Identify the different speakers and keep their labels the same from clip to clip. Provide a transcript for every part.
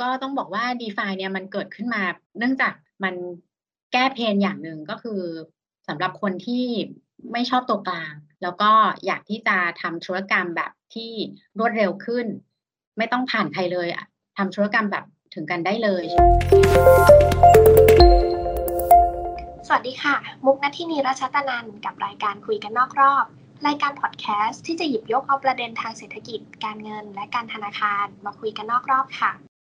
Speaker 1: ก็ต้องบอกว่า d e f าเนี่ยมันเกิดขึ้นมา เนื่องจากมันแก้เพนอย่างหนึ่งก็คือสำหรับคนที่ไม่ชอบตัวกลาง แล้วก็อยากที่จะทำธุรกรรมแบบที่รวดเร็วขึ้น ไม่ต้องผ่านใครเลยทำธุรกรรมแบบถึงกันได้เลย
Speaker 2: สวัสดีค่ะ มุกนัททินีรัชตนันกับรายการคุยกันนอกรอบ รายการพอดแคสต์ที่จะหยิบยกเอาประเด็นทางเศรษฐกิจ การเงิน และการธนาคารมาคุยกันนอกรอบค่ะ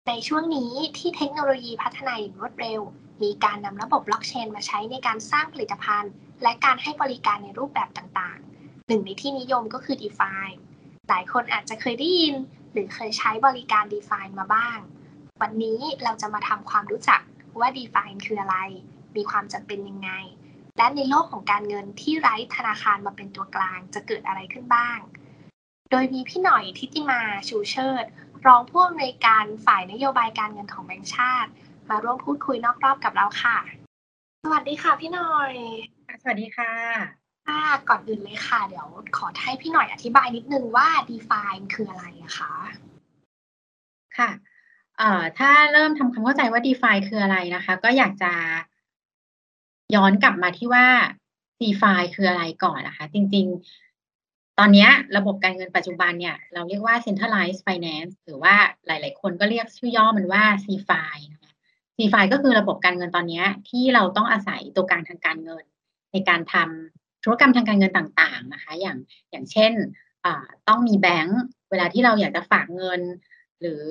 Speaker 2: ในช่วงนี้ที่เทคโนโลยีพัฒนาอย่างรวดเร็ว มีการนำระบบบล็อกเชนมาใช้ในการสร้างผลิตภัณฑ์ และการให้บริการในรูปแบบต่างๆ หนึ่งในที่นิยมก็คือ DeFi หลายคนอาจจะเคยได้ยิน หรือเคยใช้บริการ DeFi มาบ้าง วันนี้เราจะมาทำความรู้จักว่า DeFi คืออะไร มีความจำเป็นยังไง และในโลกของการเงินที่ไร้ธนาคารมาเป็นตัวกลางจะเกิดอะไรขึ้นบ้าง โดยมีพี่หน่อยทิติมาชูเชิด รองผู้อำนวยการฝ่ายนโยบายการเงินของแบงก์ชาติ มาร่วมพูดคุยนอกรอบกับเราค่ะ สวัสดีค่ะพี่หน่อย
Speaker 1: สวัสดีค่ะ
Speaker 2: ค่ะก่อนอื่นเลยค่ะ เดี๋ยวขอให้พี่หน่อยอธิบายนิดนึงว่า define คืออะไรอะคะ
Speaker 1: ค่ะเอ่อถ้าเริ่มทำความเข้าใจว่า define คืออะไรนะคะ ก็อยากจะย้อนกลับมาที่ว่า DeFi คืออะไรก่อนนะคะ จริง ๆ ตอนนี้ระบบการเงินปัจจุบันเนี่ยเราเรียกว่า centralized finance หรือว่าหลาย ๆ คนก็เรียกชื่อย่อมันว่า CFI นะคะ CFI ก็คือระบบการเงินตอนนี้ที่เราต้องอาศัยตัวกลางทางการเงิน ในการทำธุรกรรมทางการเงินต่าง ๆ นะคะ อย่างอย่างเช่นต้องมีแบงก์เวลาที่เราอยากจะฝากเงิน หรือ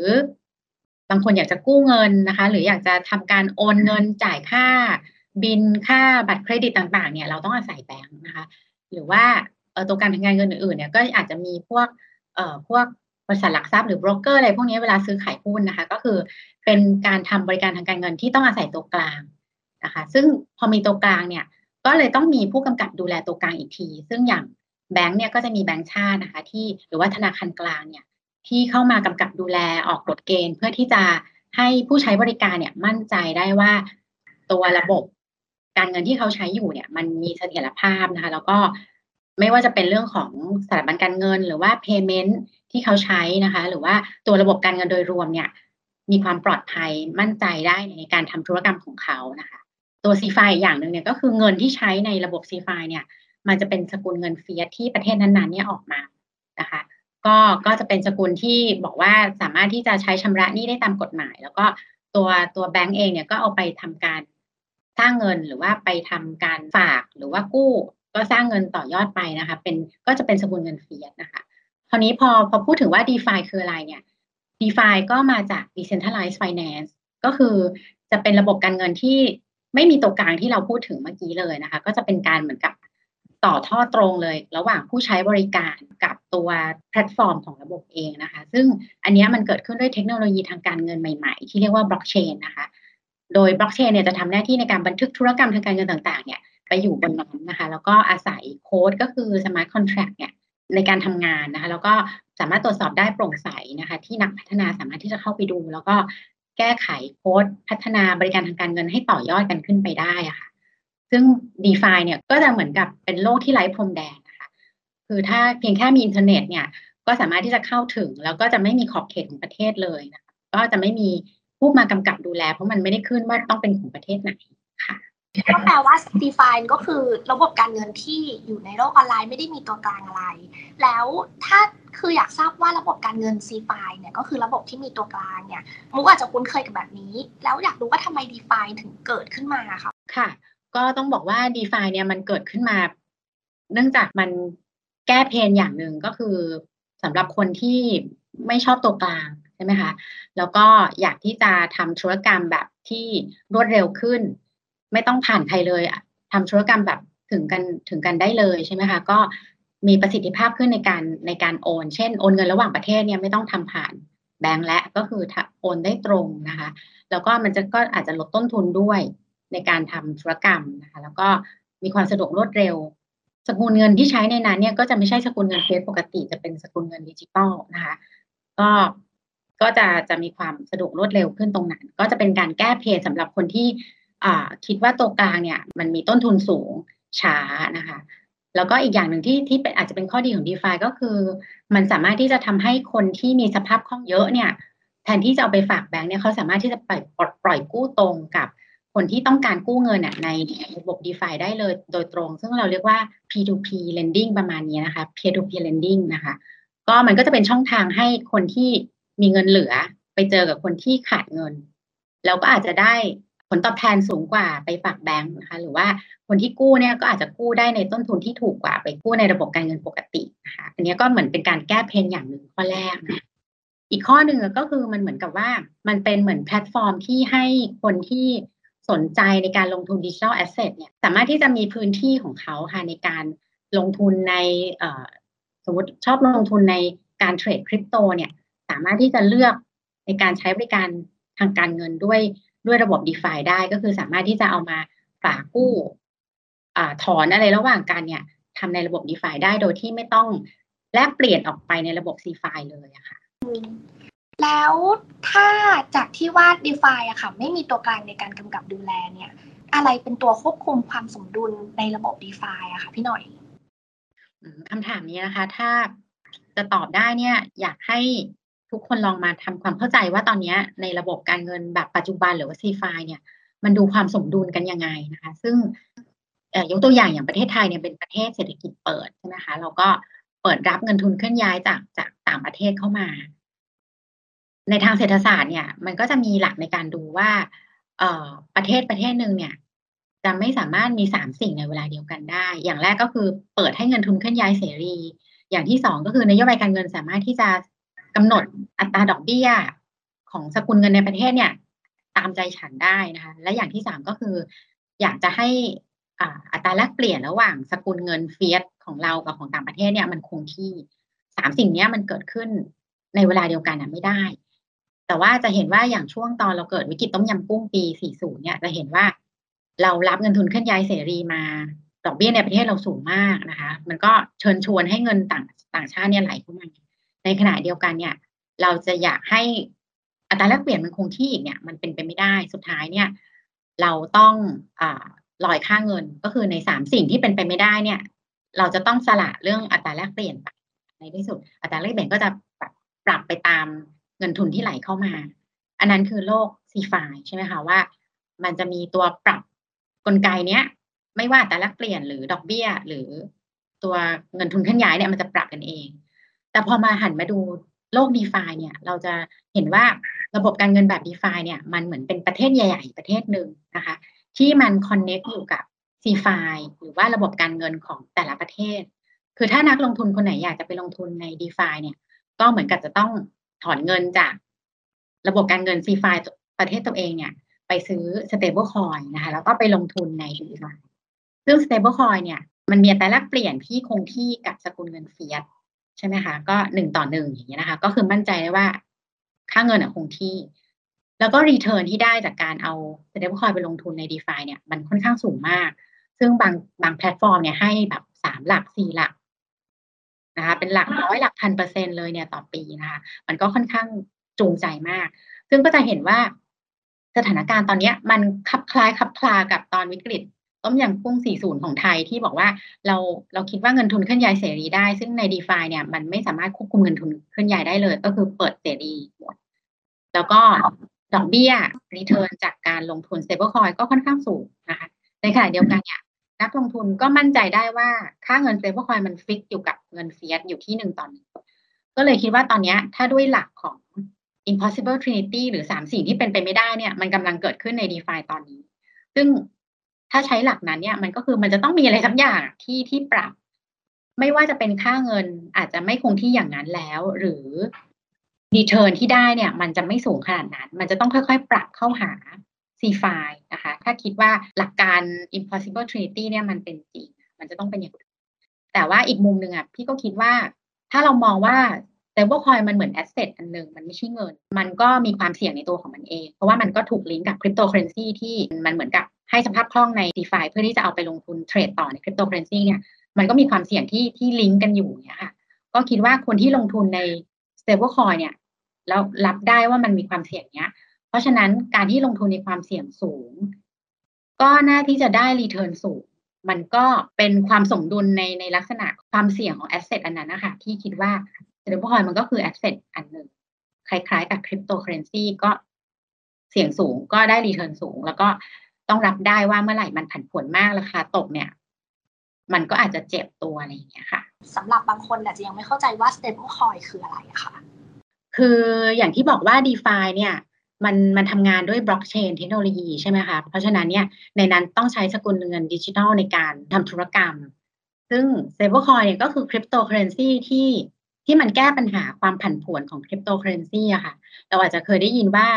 Speaker 1: บางคนอยากจะกู้เงินนะคะ หรืออยากจะทำการโอนเงินจ่ายค่าบิลค่าบัตรเครดิตต่าง ๆ เนี่ยเราต้องอาศัยแบงค์นะคะ หรือว่า ตัวกลางทางการเงินอื่นๆเนี่ยก็อาจจะมีพวกเอ่อพวกบริษัทหลักทรัพย์หรือโบรกเกอร์อะไรพวกนี้เวลาซื้อขายหุ้นนะคะ ก็คือเป็นการทำบริการทางการเงินที่ต้องอาศัยตัวกลางนะคะ ซึ่งพอมีตัวกลางเนี่ยก็เลยต้องมีผู้กำกับดูแลตัวกลางอีกที ซึ่งอย่างแบงค์เนี่ยก็จะมีแบงค์ชาตินะคะ ที่หรือว่าธนาคารกลางเนี่ยที่เข้ามากำกับดูแลออกกฎเกณฑ์ เพื่อที่จะให้ผู้ใช้บริการเนี่ยมั่นใจได้ว่าตัวระบบการเงินที่เขาใช้อยู่เนี่ย มันมีเสถียรภาพนะคะ แล้วก็ ไม่ว่าจะเป็นเรื่องของสถาบันการเงิน หรือว่า payment ที่เขาใช้นะคะ หรือว่าตัวระบบการเงินโดยรวมเนี่ยมีความปลอดภัยมั่นใจได้ในการทำธุรกรรมของเขานะคะ ตัว c f i อย่างหนึ่งเนี่ยก็คือเงินที่ใช้ในระบบ c f i เนี่ย มันจะเป็นสกุลเงินเฟียสที่ประเทศนั้นๆเนี่ยออกมานะคะ ก็ก็จะเป็นสกุลที่บอกว่าสามารถที่จะใช้ชำระหนี้ได้ตามกฎหมาย แล้วก็ตัวตัวแบงก์เองเนี่ยก็เอาไปทำการสร้างเงินหรือว่าไปทำการฝากหรือว่ากู้ ก็สร้างเงินต่อยอดไปนะคะ เป็นก็จะเป็นสกุลเงินเฟียสนะคะคราวนี้พอพอพูดถึงว่า d e f าคืออะไรเนี่ย d e f าก็มาจาก decentralized finance ก็คือจะเป็นระบบการเงินที่ไม่มีตัวกลางที่เราพูดถึงเมื่อกี้เลยนะคะ ก็จะเป็นการเหมือนกับต่อท่อตรงเลย ระหว่างผู้ใช้บริการกับตัวแพลตฟอร์มของระบบเองนะคะ ซึ่งอันนี้มันเกิดขึ้นด้วยเทคโนโลยีทางการเงินใหม่ๆ ที่เรียกว่าบล็อกเชนนะคะ โดยบล็อกเชนเนี่ยจะทำหน้าที่ในการบันทึกธุรกรรมทางการเงินต่างๆเนี่ย ไปอยู่บนนั้นนะคะ แล้วก็อาศัยโค้ดก็คือ smart contract เนี่ยในการทำงานนะคะ แล้วก็สามารถตรวจสอบได้โปร่งใสนะคะ ที่นักพัฒนาสามารถที่จะเข้าไปดู แล้วก็แก้ไขโค้ดพัฒนาบริการทางการเงินให้ต่อยอดกันขึ้นไปได้อะค่ะ ซึ่ง d e f าเนี่ยก็จะเหมือนกับเป็นโลกที่ไร้พรมแดนนะคะ คือถ้าเพียงแค่มีอินเทอร์เน็ตเนี่ยก็สามารถที่จะเข้าถึง แล้วก็จะไม่มีขอบเขตของประเทศเลยนะคะก็จะไม่มีผู้มากำกับดูแล เพราะมันไม่ได้ขึ้นว่าต้องเป็นของประเทศไหนค่ะ
Speaker 2: ก็แปลว่า define ก็คือระบบการเงินที่อยู่ในโลกออนไลน์ไม่ได้มีตัวกลางอะไร แล้วถ้าคืออยากทราบว่าระบบการเงิน c f i เนี่ยก็คือระบบที่มีตัวกลางเนี่ยมุกอาจจะคุ้นเคยกับแบบนี้ แล้วอยากรู้ว่าทำไม define ถึงเกิดขึ้นมาคะ
Speaker 1: ค่ะ ก็ต้องบอกว่า DeFi เนี่ยมันเกิดขึ้นมา เนื่องจากมันแก้เพนอย่างหนึ่งก็คือสำหรับคนที่ไม่ชอบตัวกลางใช่ไหมคะแล้วก็อยากที่จะทำธุรกรรมแบบที่รวดเร็วขึ้น ไม่ต้องผ่านใครเลยทำธุรกรรมแบบถึงกันถึงกันได้เลยใช่ไหมคะก็มีประสิทธิภาพขึ้นในการในการโอน เช่นโอนเงินระหว่างประเทศเนี่ยไม่ต้องทำผ่านแบงก์และก็คือโอนได้ตรงนะคะ แล้วก็มันจะก็อาจจะลดต้นทุนด้วยในการทำธุรกรรมนะคะแล้วก็มีความสะดวกรวดเร็ว สกุลเงินที่ใช้ในนั้นเนี่ยก็จะไม่ใช่สกุลเงินเฟสปกติจะเป็นสกุลเงินดิจิตอลนะคะ ก็ก็จะจะมีความสะดวกรวดเร็วขึ้นตรงนั้น ก็จะเป็นการแก้เพนสำหรับคนที่ คิดว่าตัวกลางเนี่ยมันมีต้นทุนสูงช้านะคะ แล้วก็อีกอย่างหนึ่งที่ที่เป็นอาจจะเป็นข้อดีของ d e f าก็คือ มันสามารถที่จะทำให้คนที่มีสภาพคล่องเยอะเนี่ยแทนที่จะเอาไปฝากแบงค์เนี่ยเขาสามารถที่จะปล่อยปล่อยกู้ตรงกับคนที่ต้องการกู้เงินในระบบ d e f าได้เลยโดยตรง ซึ่งเราเรียกว่า P2P lending ประมาณนี้นะคะ peer to peer lending นะคะ ก็มันก็จะเป็นช่องทางให้คนที่มีเงินเหลือ ไปเจอกับคนที่ขาดเงิน แล้วก็อาจจะได้ ผลตอบแทนสูงกว่าไปฝากแบงค์นะคะหรือว่าคนที่กู้เนี่ยก็อาจจะกู้ได้ในต้นทุนที่ถูกกว่าไปกู้ในระบบการเงินปกตินะคะอันนี้ก็เหมือนเป็นการแก้เพนอย่างหนึ่งข้อแรกนะอีกข้อหนึ่งก็คือมันเหมือนกับว่ามันเป็นเหมือนแพลตฟอร์มที่ให้คนที่สนใจในการลงทุน digital asset เนี่ยสามารถที่จะมีพื้นที่ของเขาค่ะในการลงทุนในสมมติชอบลงทุนในการ trade คริปโตเนี่ยสามารถที่จะเลือกในการใช้บริการทางการเงินด้วย ด้วยระบบ d e f าได้ก็คือสามารถที่จะเอามาฝากกู้อถอนอะไรระหว่างกันเนี่ยทำในระบบ d e f าได้โดยที่ไม่ต้องแลกเปลี่ยนออกไปในระบบ c f i เลยอะค่ะ
Speaker 2: แล้วถ้าจากที่ว่า d e f าอะค่ะ ไม่มีตัวกลางในการกำกับดูแลเนี่ย อะไรเป็นตัวควบคุมความสมดุลในระบบ d e f าอะค่ะพี่หน่อย
Speaker 1: คำถามนี้นะคะ ถ้าจะตอบได้เนี่ย อยากให้ ทุกคนลองมาทำความเข้าใจว่าตอนนี้ในระบบการเงินแบบปัจจุบันหรือว่าซีฟเนี่ย มันดูความสมดุลกันยังไงนะคะ ซึ่งยกตัวอย่างอย่างประเทศไทยเนี่ยเป็นประเทศเศรษฐกิจเปิดใช่ไหมคะเราก็เปิดรับเงินทุนเคลื่อนย้ายจากจากต่างประเทศเข้ามา ในทางเศรษฐศาสตร์เนี่ย มันก็จะมีหลักในการดูว่า เอ่อประเทศประเทศหนึ่งเนี่ย จะไม่สามารถมีสามสิ่งในเวลาเดียวกันได้ อย่างแรกก็คือเปิดให้เงินทุนเคลื่อนย้ายเสรี อย่างที่สองก็คือนโยบายการเงินสามารถที่จะ กำหนดอัตราดอกเบี้ยของสกุลเงินในประเทศเนี่ย ตามใจฉันได้นะคะ และอย่างที่สามก็คือ อยากจะให้อัตราแลกเปลี่ยนระหว่างสกุลเงินเฟียสของเรากับของต่างประเทศเนี่ยมันคงที่สามสิ่งนี้มันเกิดขึ้นในเวลาเดียวกันอะไม่ได้ แต่ว่าจะเห็นว่าอย่างช่วงตอนเราเกิดวิกฤตต้มยำกุ้งปี 40 เนี่ยจะเห็นว่าเรารับเงินทุนเคลื่อนย้ายเสรีมาดอกเบี้ยในประเทศเราสูงมากนะคะ มันก็เชิญชวนให้เงินต่างต่างชาติเนี่ยไหลเข้ามา ในขณะเดียวกันเนี่ย เราจะอยากให้อัตราแลกเปลี่ยนมันคงที่อีกเนี่ย มันเป็นไปไม่ได้สุดท้ายเนี่ย เราต้องอลอยค่าเงินก็คือในสามสิ่งที่เป็นไปไม่ได้เนี่ย เราจะต้องสละเรื่องอัตราแลกเปลี่ยนไปในที่สุด อัตราแลกเปลี่ยนก็จะปรับไปตามเงินทุนที่ไหลเข้ามา อันนั้นคือโลกซีฟายใช่ไหมคะว่า มันจะมีตัวปรับกลไกเนี้ย ไม่ว่าอัตราแลกเปลี่ยนหรือดอกเบี้ย หรือตัวเงินทุนเคลื่อนย้ายเนี่ยมันจะปรับกันเอง แต่พอมาหันมาดูโลก d e f าเนี่ย เราจะเห็นว่าระบบการเงินแบบ d e f าเนี่ย มันเหมือนเป็นประเทศใหญ่ ๆ ประเทศหนึ่งนะคะ ที่มันคอนเน็กอยู่กับ c f i หรือว่าระบบการเงินของแต่ละประเทศ คือถ้านักลงทุนคนไหนอยากจะไปลงทุนใน d e f าเนี่ย ก็เหมือนกับจะต้องถอนเงินจากระบบการเงิน c f i ประเทศตัวเองเนี่ย ไปซื้อ stable coin นะคะ แล้วก็ไปลงทุนใน d e f าซึ่ง stable coin เนี่ย มันมีอัตราแลกเปลี่ยนที่คงที่กับสกุลเงิน fiat ใช่ไหมคะก็หนึ่งต่อหนึ่งอย่างเงี้ยนะคะ ก็คือมั่นใจได้ว่าค่าเงินคงที่ แล้วก็ return ที่ได้จากการเอา stable coin ไปลงทุนใน d e f าเนี่ยมันค่อนข้างสูงมาก ซึ่งบางบางแพลตฟอร์มเนี่ยให้แบบสามหลักสี่หลักนะคะเป็นหลักร้อยหลักพันเปอร์เซ็นเลยเนี่ยต่อปีนะคะมันก็ค่อนข้างจูงใจมาก ซึ่งก็จะเห็นว่าสถานการณ์ตอนนี้มันคับคล้ายคลับคลากับตอนวิกฤต ต้มยำกุ้ง 40 ของไทยที่บอกว่าเราเราคิดว่าเงินทุนเคลื่อนย้ายเสรีได้ ซึ่งใน d e f าเนี่ยมันไม่สามารถควบคุมเงินทุนเคลื่อนย้ายได้เลย ก็คือเปิดเสรีหมด แล้วก็ดอกเบี้ย return จากการลงทุน stablecoin ก็ค่อนข้างสูงนะคะในขณะเดียวกันเนี่ยนักลงทุนก็มั่นใจได้ว่าค่าเงิน stablecoin มัน fix อยู่กับเงิน fiat อยู่ที่หนึ่งต่อหนึ่งก็เลยคิดว่าตอนนี้ถ้าด้วยหลักของ impossible trinity หรือสามสิ่งที่เป็นไปไม่ได้เนี่ยมันกำลังเกิดขึ้นใน DeFi ตอนนี้ ซึ่ง ถ้าใช้หลักนั้นเนี่ยมันก็คือมันจะต้องมีอะไรสักอย่างที่ที่ปรับ ไม่ว่าจะเป็นค่าเงินอาจจะไม่คงที่อย่างนั้นแล้ว หรือ return ที่ได้เนี่ย มันจะไม่สูงขนาดนั้น มันจะต้องค่อยๆ ปรับเข้าหา CeFi นะคะ ถ้าคิดว่าหลักการ impossible trinity เนี่ยมันเป็นจริง มันจะต้องเป็นอย่างนั้นแต่ว่าอีกมุมหนึ่งอะพี่ก็คิดว่า ถ้าเรามองว่า stable coin มันเหมือน asset อันหนึ่งมันไม่ใช่เงิน มันก็มีความเสี่ยงในตัวของมันเอง เพราะว่ามันก็ถูกลิงก์กับ cryptocurrency ที่มันเหมือนกับ ให้สภาพคล่องใน d e f าเพื่อที่จะเอาไปลงทุนเทรดต่อใน cryptocurrency เนี่ยมันก็มีความเสี่ยงที่ที่ลิงก์กันอยู่เนี่ยค่ะ ก็คิดว่าคนที่ลงทุนใน stable coin เนี่ยแล้วรับได้ว่ามันมีความเสี่ยงเนี้ย เพราะฉะนั้นการที่ลงทุนในความเสี่ยงสูง ก็น่าที่จะได้รีเทิร์นสูง มันก็เป็นความสมดุลในในลักษณะความเสี่ยงของ asset อันนั้นนะคะที่คิดว่าบิตคอยน์มันก็คือ asset อันหนึ่งคล้ายๆ กับคริปโตเคอร์เรนซีก็เสี่ยงสูงก็ได้ return สูง แล้วก็ ต้องรับได้ว่าเมื่อไหร่มันผันผวนมากราคาตกเนี่ย มันก็อาจจะเจ็บตัวอะไรอย่างเงี้ยค่ะ
Speaker 2: สำหรับบางคนอาจจะยังไม่เข้าใจว่า stable coin คืออะไรอะค่ะ
Speaker 1: คืออย่างที่บอกว่า d e f าเนี่ยมันมันทำงานด้วยบล็อกเชนเทคโนโลยีใช่ไหมคะ เพราะฉะนั้นเนี่ยในนั้นต้องใช้สกุลเงินดิจิทัลในการทำธุรกรรม ซึ่ง stablecoin เนี่ยก็คือคริปโตเคอร์เรนซีที่ที่มันแก้ปัญหาความผันผวนของคริปโตเคอร์เรนซีอะค่ะ เราอาจจะเคยได้ยินว่า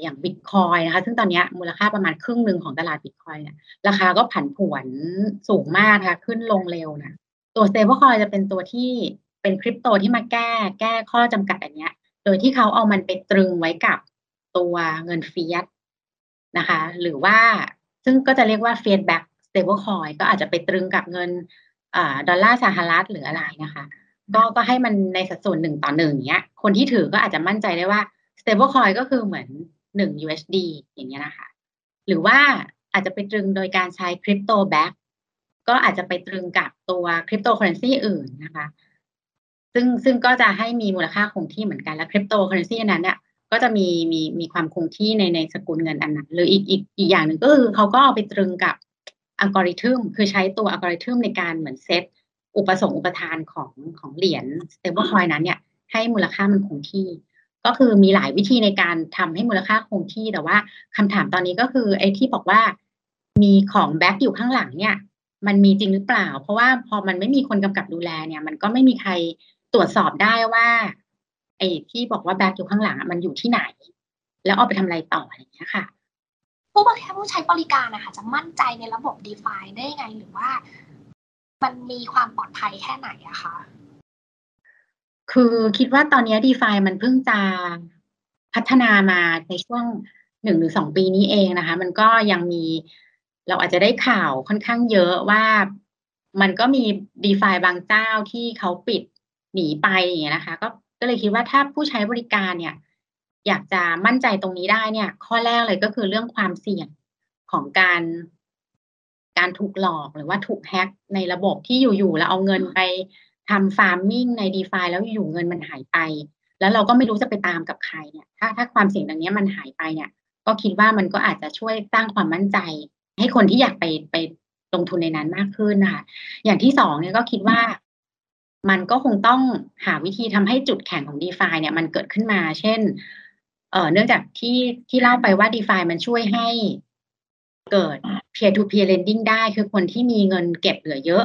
Speaker 1: อย่างบิตคอยน์นะคะซึ่งตอนนี้มูลค่าประมาณครึ่งหนึ่งของตลาดบิตคอยน์เนี่ยราคาก็ผันผวนสูงมากค่ะขึ้นลงเร็วนะตัว stablecoin จะเป็นตัวที่เป็นคริปโตที่มาแก้แก้ข้อจำกัดอันเนี้ย โดยที่เขาเอามันไปตรึงไว้กับตัวเงิน fiat นะคะ หรือว่าซึ่งก็จะเรียกว่า fiat-backed stablecoin ก็อาจจะไปตรึงกับเงินดอลลาร์สหรัฐหรืออะไรนะคะ ก็ก็ให้มันในสัดส่วนหนึ่งต่อหนึ่งเนี้ย คนที่ถือก็อาจจะมั่นใจได้ว่า stable coin ก็คือเหมือนหนึ่ง USD อย่างเงี้ยนะคะ หรือว่าอาจจะไปตรึงโดยการใช้ crypto-backed ก็อาจจะไปตรึงกับตัวคริปโตเคอร์เรนซีอื่นนะคะ ซึ่งซึ่งก็จะให้มีมูลค่าคงที่เหมือนกัน และคริปโตเคอร์เรนซีนั้นเนี่ยก็จะมีมีมีความคงที่ในในสกุลเงินอันนั้น หรืออีกอีกอีกอย่างหนึ่งก็คือเขาก็เอาไปตรึงกับอัลกอริทึมคือใช้ตัวอัลกอริทึมในการเหมือนเซตอุปสงค์อุปทานของของเหรียญ stable coin นั้นเนี่ยให้มูลค่ามันคงที่ ก็คือมีหลายวิธีในการทำให้มูลค่าคงที่แต่ว่าคำถามตอนนี้ก็คือไอ้ที่บอกว่า มีของ back อยู่ข้างหลังเนี่ยมันมีจริงหรือเปล่า เพราะว่าพอมันไม่มีคนกำกับดูแลเนี่ย มันก็ไม่มีใครตรวจสอบได้ว่าไอ้ที่บอกว่าแบ็กอยู่ข้างหลังมันอยู่ที่ไหน แล้วเอาไปทำอะไรต่ออะไรอย่างเงี้ยค่ะ
Speaker 2: ผู้บริการผู้ใช้บริการนะคะจะมั่นใจในระบบ d e f าได้ไงหรือว่า มันมีความปลอดภัยแค่ไหนอะคะ
Speaker 1: คือคิดว่าตอนนี้ d e f ามันเพิ่งจะพัฒนามาในช่วงหนึ่งหรือสองปีนี้เองนะคะ มันก็ยังมีเราอาจจะได้ข่าวค่อนข้างเยอะว่ามันก็มี d e f าบางเจ้าที่เขาปิดหนีไปอย่างเงี้ยนะคะ ก็ก็เลยคิดว่าถ้าผู้ใช้บริการเนี่ย อยากจะมั่นใจตรงนี้ได้เนี่ย ข้อแรกเลยก็คือเรื่องความเสี่ยงของการการถูกหลอกหรือว่าถูกแฮ็กในระบบที่อยู่ๆแล้วเอาเงินไป ทำ farming ใน DeFi แล้วอยู่ๆเงินมันหายไป แล้วเราก็ไม่รู้จะไปตามกับใครเนี่ย ถ้าถ้าความเสี่ยงตรงนี้มันหายไปเนี่ย ก็คิดว่ามันก็อาจจะช่วยสร้างความมั่นใจ ให้คนที่อยากไปไปลงทุนในนั้นมากขึ้นนะคะอย่างที่สองเนี่ยก็คิดว่ามันก็คงต้องหาวิธีทำให้จุดแข็งของ d e f าเนี่ยมันเกิดขึ้นมา เช่น เอ่อ เนื่องจากที่ที่เล่าไปว่า d e f ามันช่วยให้เกิด peer to peer lending ได้ คือคนที่มีเงินเก็บเหลือเยอะ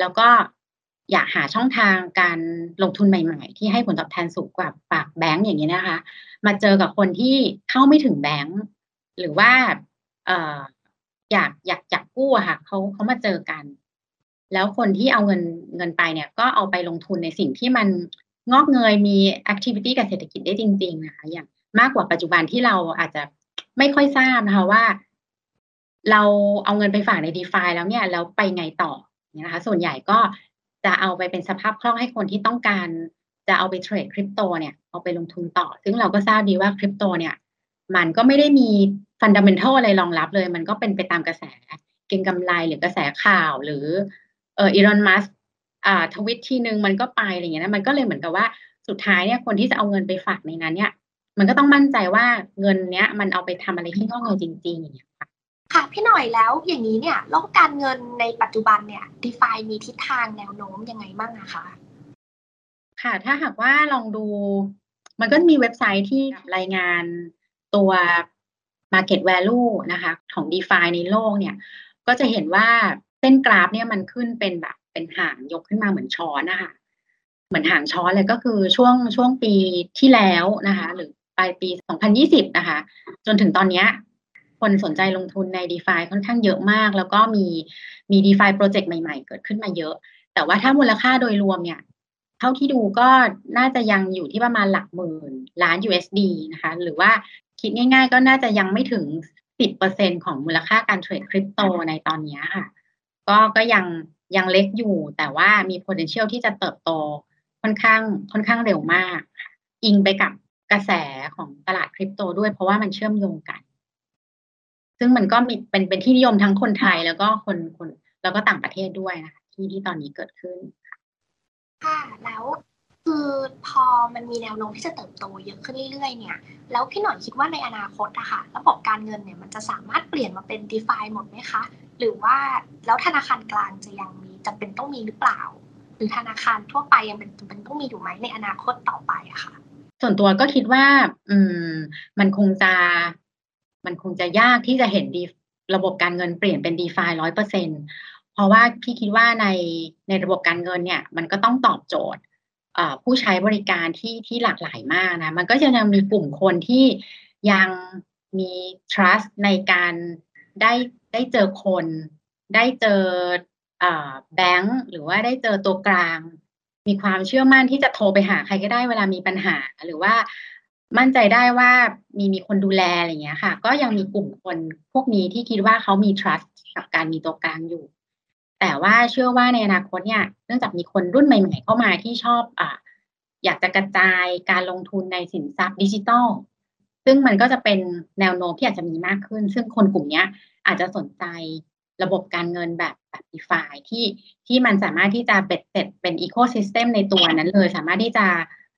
Speaker 1: แล้วก็ อยากหาช่องทางการลงทุนใหม่ ๆ ที่ให้ผลตอบแทนสูงกว่าปากแบงก์อย่างนี้นะคะ มาเจอกับคนที่เข้าไม่ถึงแบงก์หรือว่าเอออยากอยากอยากกู้อะค่ะเขาเขามาเจอกัน แล้วคนที่เอาเงินเงินไปเนี่ย ก็เอาไปลงทุนในสิ่งที่มันงอกเงยมีแอคทิวิตี้กับเศรษฐกิจได้จริง ๆ นะคะ อย่างมากกว่าปัจจุบันที่เราอาจจะไม่ค่อยทราบนะคะว่า เราเอาเงินไปฝากในดีฟาแล้วเนี่ยแล้วไปไงต่อเนี่ยนะคะ ส่วนใหญ่ก็ จะเอาไปเป็นสภาพคล่องให้คนที่ต้องการ จะเอาไปเทรดคริปโตเนี่ยเอาไปลงทุนต่อ ซึ่งเราก็ทราบดีว่าคริปโตเนี่ย มันก็ไม่ได้มีฟันดัมเบลทัลอะไรรองรับเลย มันก็เป็นไปตามกระแสเก็งกำไรหรือกระแสข่าวหรือเอออีรอนมัสอ่าทวิตทีนึงมันก็ไปอะไรอย่างเงี้ยนะมันก็เลยเหมือนกับว่าสุดท้ายเนี่ยคนที่จะเอาเงินไปฝากในนั้นเนี่ย มันก็ต้องมั่นใจว่าเงินเนี้ย มันเอาไปทำอะไรที่งอกเงยจริงๆอย่างเงี้ย ค่ะ
Speaker 2: พี่หน่อยแล้วอย่างนี้เนี่ยโลกการเงินในปัจจุบันเนี่ยดีฟามีทิศทางแนวโน้มยังไงบ้างนะคะ
Speaker 1: ค่ะ ถ้าหากว่าลองดู มันก็มีเว็บไซต์ที่รายงานตัว Market Value นะคะ ของ d e f าในโลกเนี่ย ก็จะเห็นว่าเส้นกราฟเนี่ยมันขึ้นเป็นแบบเป็นหางยกขึ้นมาเหมือนช้อนนะคะเหมือนหางช้อนเลยก็คือช่วงช่วงปีที่แล้วนะคะ หรือปลายปี 2020 นะคะ จนถึงตอนนี้ คนสนใจลงทุนใน d e f าค่อนข้างเยอะมาก แล้วก็มีมี d e f าโปรเจกต์ใหม่ๆ เกิดขึ้นมาเยอะ แต่ว่าถ้ามูลค่าโดยรวมเนี่ย เท่าที่ดูก็น่าจะยังอยู่ที่ประมาณหลักหมื่นล้าน USD นะคะ หรือว่าคิดง่ายๆ ก็น่าจะยังไม่ถึง 10%ของมูลค่าการเทรดคริปโตในตอนนี้ค่ะ ก็ก็ยังยังเล็กอยู่ แต่ว่ามี potential ที่จะเติบโตค่อนข้างค่อนข้างเร็วมาก อิงไปกับกระแสของตลาดคริปโตด้วยเพราะว่ามันเชื่อมโยงกัน ซึ่งมันก็มีเป็นเป็นที่นิยมทั้งคนไทยแล้วก็คนคนแล้วก็ต่างประเทศด้วยนะคะที่ที่ตอนนี้เกิดขึ้น
Speaker 2: ค่ะแล้วคือพอมันมีแนวโน้มที่จะเติบโตเยอะขึ้นเรื่อยๆ เนี่ย แล้วพี่หน่อยคิดว่าในอนาคตอะค่ะ ระบบการเงินเนี่ยมันจะสามารถเปลี่ยนมาเป็น d e f าหมดไหมคะ หรือว่าแล้วธนาคารกลางจะยังมีจำเป็นต้องมีหรือเปล่า หรือธนาคารทั่วไปยังเป็นจำเป็นต้องมีอยู่ไหมในอนาคตต่อไปอะค่ะ
Speaker 1: ส่วนตัวก็คิดว่า อืม มันคงจะ มันคงจะยากที่จะเห็นดีระบบการเงินเปลี่ยนเป็น d e f าร้อยเปอร์เซ็นเพราะว่าพี่คิดว่าในในระบบการเงินเนี่ย มันก็ต้องตอบโจทย์ผู้ใช้บริการที่ที่หลากหลายมากนะ มันก็จะยังมีกลุ่มคนที่ยังมี trust ในการได้ได้เจอคน ได้เจอแบงก์หรือว่าได้เจอตัวกลาง มีความเชื่อมั่นที่จะโทรไปหาใครก็ได้เวลามีปัญหา หรือว่า มั่นใจได้ว่ามีมีคนดูแลอะไรเงี้ยค่ะ ก็ยังมีกลุ่มคนพวกนี้ที่คิดว่าเขามี trust กับการมีตัวกลางอยู่ แต่ว่าเชื่อว่าในอนาคตเนี่ย เนื่องจากมีคนรุ่นใหม่ๆเข้ามาที่ชอบอ่าอยากจะกระจายการลงทุนในสินทรัพย์ดิจิทัล ซึ่งมันก็จะเป็นแนวโน้มที่อาจจะมีมากขึ้น ซึ่งคนกลุ่มนี้อาจจะสนใจระบบการเงินแบบแบบ DeFi ที่ที่มันสามารถที่จะเบ็ดเสร็จเป็น ecosystem ในตัวนั้นเลย สามารถที่จะ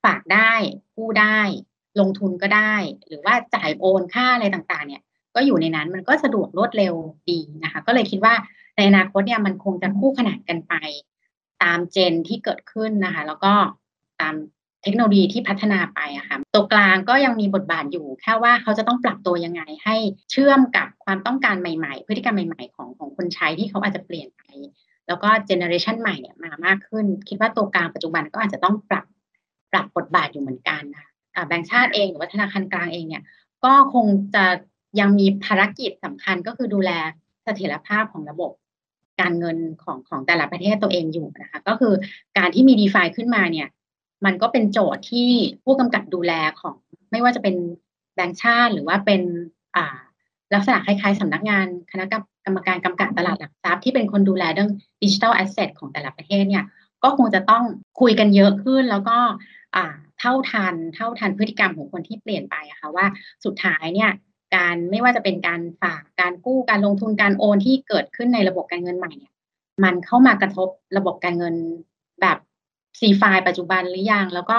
Speaker 1: ฝากได้กู้ได้ ลงทุนก็ได้ หรือว่าจ่ายโอนค่าอะไรต่างๆ เนี่ย ก็อยู่ในนั้นมันก็สะดวกรวดเร็วดีนะคะ ก็เลยคิดว่าในอนาคตเนี่ยมันคงจะคู่ขนานกันไป ตาม gen ที่เกิดขึ้นนะคะ แล้วก็ตามเทคโนโลยีที่พัฒนาไปอะค่ะตัวกลางก็ยังมีบทบาทอยู่แค่ว่าเขาจะต้องปรับตัวยังไง ให้เชื่อมกับความต้องการใหม่ ๆ พฤติกรรมใหม่ ๆ ของของคนใช้ที่เขาอาจจะเปลี่ยนไป แล้วก็เจเนอเรชันใหม่เนี่ยมามากขึ้น คิดว่าตัวกลางปัจจุบันก็อาจจะต้องปรับปรับบทบาทอยู่เหมือนกันนะ แบงก์ชาติเองหรือว่าธนาคารกลางเองเนี่ย ก็คงจะยังมีภารกิจสำคัญก็คือดูแลเสถียรภาพของระบบการเงินของของแต่ละประเทศตัวเองอยู่นะคะ ก็คือการที่มี d e f าขึ้นมาเนี่ย มันก็เป็นโจทย์ที่ผู้กำกับดูแลของไม่ว่าจะเป็นแบงก์ชาติหรือว่าเป็นอ่าลักษณะคล้ายๆสำนักงานคณะกรรมการกำกับตลาดหลักทรัพย์ที่เป็นคนดูแลเรื่องดิจิทัลแอสเซทของแต่ละประเทศเนี่ย ก็คงจะต้องคุยกันเยอะขึ้นแล้วก็อ่า ท่าทัน เท่าทันพฤติกรรมของคนที่เปลี่ยนไปอะคะ่ะว่าสุดท้ายเนี่ยการไม่ว่าจะเป็นการฝากการกู้การลงทุนการโอนที่เกิดขึ้นในระบบการเงินใหม่เนี่ยมันเข้ามากระทบระบบการเงินแบบซีไฟปัจจุบันหรือยังแล้วก็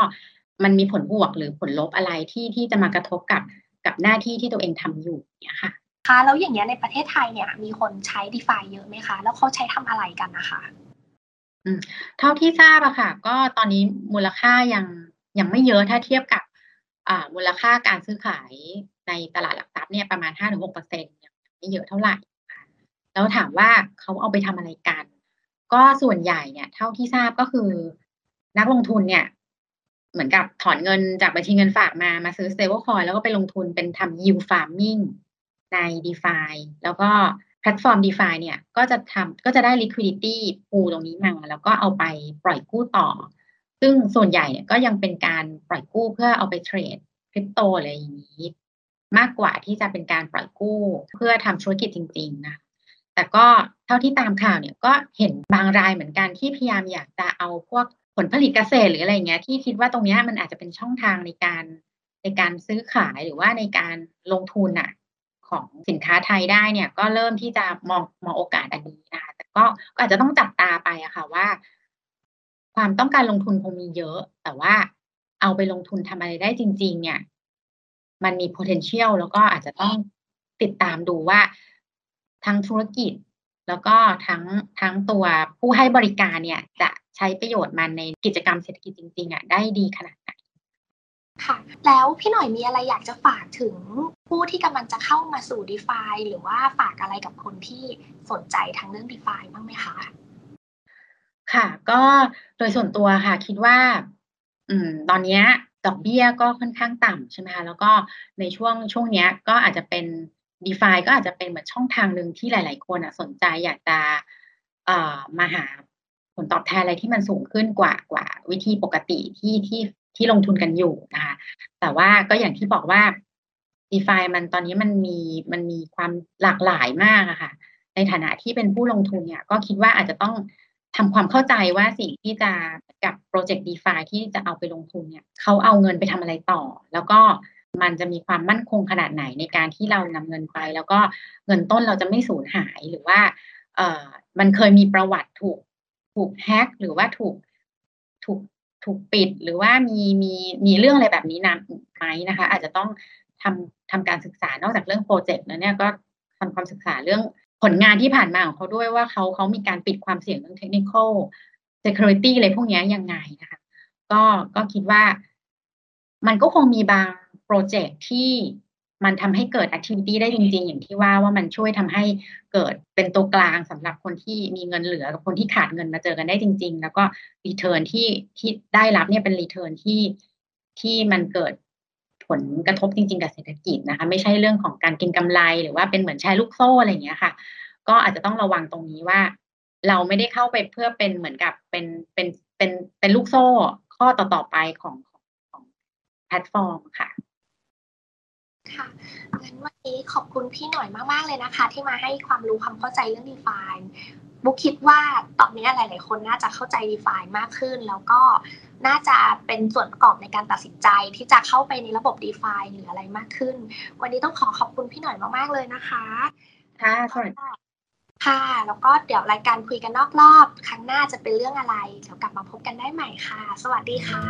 Speaker 1: มันมีผลบวกหรือผลลบอะไรที่ที่จะมากระทบกับกับหน้าที่ที่ตัวเองทำอยู่เนี่ยค่ะ
Speaker 2: ค่ะแล้วอย่างเงี้ยในประเทศไทยเนี่ยมีคนใช้ d e f าเยอะไหมคะ แล้วเขาใช้ทำอะไรกันนะคะ
Speaker 1: อืมเท่าที่ทราบอะค่ะ ก็ตอนนี้มูลค่ายัง ยังไม่เยอะถ้าเทียบกับมูลค่าการซื้อขายในตลาดหลักทรัพย์เนี่ยประมาณห้าถึงหกเปอร์เซ็นต์ยังไม่เยอะเท่าไหร่แล้วถามว่าเขาเอาไปทำอะไรกัน ก็ส่วนใหญ่เนี่ย เท่าที่ทราบก็คือ นักลงทุนเนี่ย เหมือนกับถอนเงินจากบัญชีเงินฝากมามาซื้อ stable coin แล้วก็ไปลงทุนเป็นทำ yield farming ใน DeFi แล้วก็แพลตฟอร์ม DeFi เนี่ย ก็จะทำก็จะได้ liquidity pool ตรงนี้มา แล้วก็เอาไปปล่อยกู้ต่อ ซึ่งส่วนใหญ่เนี่ยก็ยังเป็นการปล่อยกู้เพื่อเอาไปเทรดคริปโตอะไรอย่างนี้ มากกว่าที่จะเป็นการปล่อยกู้เพื่อทำธุรกิจจริง ๆ นะ แต่ก็เท่าที่ตามข่าวเนี่ยก็เห็นบางรายเหมือนกันที่พยายามอยากจะเอาพวกผลผลิตเกษตรหรืออะไรเงี้ยที่คิดว่าตรงนี้มันอาจจะเป็นช่องทางในการในการซื้อขายหรือว่าในการลงทุนอะของสินค้าไทยได้เนี่ยก็เริ่มที่จะมองมองโอกาสอันนี้นะคะแต่ก็อาจจะต้องจับตาไปอะค่ะว่า ความต้องการลงทุนคงมีเยอะ แต่ว่าเอาไปลงทุนทำอะไรได้จริง ๆ เนี่ย มันมี potential แล้วก็อาจจะต้องติดตามดูว่าทั้งธุรกิจ แล้วก็ทั้งทั้งตัวผู้ให้บริการเนี่ย จะใช้ประโยชน์มันในกิจกรรมเศรษฐกิจจริง ๆอะได้ดีขนาดไหน
Speaker 2: ค่ะ แล้วพี่หน่อยมีอะไรอยากจะฝากถึงผู้ที่กำลังจะเข้ามาสู่ d e f าหรือว่าฝากอะไรกับคนที่สนใจทางเรื่อง d e f าบ้างไหมคะ
Speaker 1: ค่ะ ก็โดยส่วนตัวค่ะ คิดว่า อืม ตอนนี้ดอกเบี้ยก็ค่อนข้างต่ำใช่ไหมคะแล้วก็ในช่วงช่วงนี้ก็อาจจะเป็น d e f าก็อาจจะเป็นเหมือนช่องทางหนึ่งที่หลาย ๆ คนสนใจอยากจะมาหาผลตอบแทนอะไรที่มันสูงขึ้นกว่ากว่า วิธีปกติที่ที่ที่ลงทุนกันอยู่นะคะแต่ว่าก็อย่างที่บอกว่า d e f ามันตอนนี้มันมีมันมีความหลากหลายมากอะคะ่ะ ในฐานะที่เป็นผู้ลงทุนเนี่ย ก็คิดว่าอาจจะต้อง ทำความเข้าใจว่าสิ่งที่จะกับโปรเจกต์ d e f าที่จะเอาไปลงทุนเนี่ยเขาเอาเงินไปทำอะไรต่อ แล้วก็มันจะมีความมั่นคงขนาดไหนในการที่เรานำเงินไป แล้วก็เงินต้นเราจะไม่สูญหายหรือว่าเออมันเคยมีประวัติถูกถูกแฮกหรือว่าถูกถูกถูกปิดหรือว่ามีมีมีเรื่องอะไรแบบนี้นะไหมนะคะ อาจจะต้องทำทำการศึกษานอกจากเรื่องโปรเจกต์แล้วเนี่ยก็ทำความศึกษาเรื่อง ผลงานที่ผ่านมาของเขาด้วยว่าเขาเขามีการปิดความเสี่ยงเรื่องเทคนิคอล security อะไรพวกนี้ยังไงนะคะ ก็ก็คิดว่ามันก็คงมีบางโปรเจกต์ที่มันทำให้เกิด activity ได้จริง ๆ อย่างที่ว่าว่ามันช่วยทำให้เกิดเป็นตัวกลางสำหรับคนที่มีเงินเหลือกับคนที่ขาดเงินมาเจอกันได้จริง ๆ แล้วก็ return ที่ที่ได้รับเนี่ยเป็น return ที่ที่มันเกิด ผลกระทบจริง ๆ กับเศรษฐกิจนะคะ ไม่ใช่เรื่องของการกินกำไรหรือว่าเป็นเหมือนแชร์ลูกโซ่อะไรอย่างเงี้ยค่ะ ก็อาจจะต้องระวังตรงนี้ว่า เราไม่ได้เข้าไปเพื่อเป็นเหมือนกับเป็นเป็นเป็นเป็นลูกโซ่ข้อต่อๆไปของของของแพลตฟอร์มค่ะ
Speaker 2: ค่ะงั้นวันนี้ขอบคุณพี่หน่อยมาก ๆ เลยนะคะ ที่มาให้ความรู้ความเข้าใจเรื่อง Define บุ๊กคิดว่าตอนนี้หลาย ๆ คนน่าจะเข้าใจ DeFi มากขึ้น แล้วก็ น่าจะเป็นส่วนประกอบในการตัดสินใจที่จะเข้าไปในระบบ Define หรืออะไรมากขึ้น วันนี้ต้องขอขอบคุณพี่หน่อยมากๆเลยนะคะ
Speaker 1: ค่ะสวัสดี
Speaker 2: ค่ะแล้วก็เดี๋ยวรายการคุยกันนอกรอบ ครั้งหน้าจะเป็นเรื่องอะไรเดี๋ยวกลับมาพบกันได้ใหม่ค่ะ สวัสดีค่ะ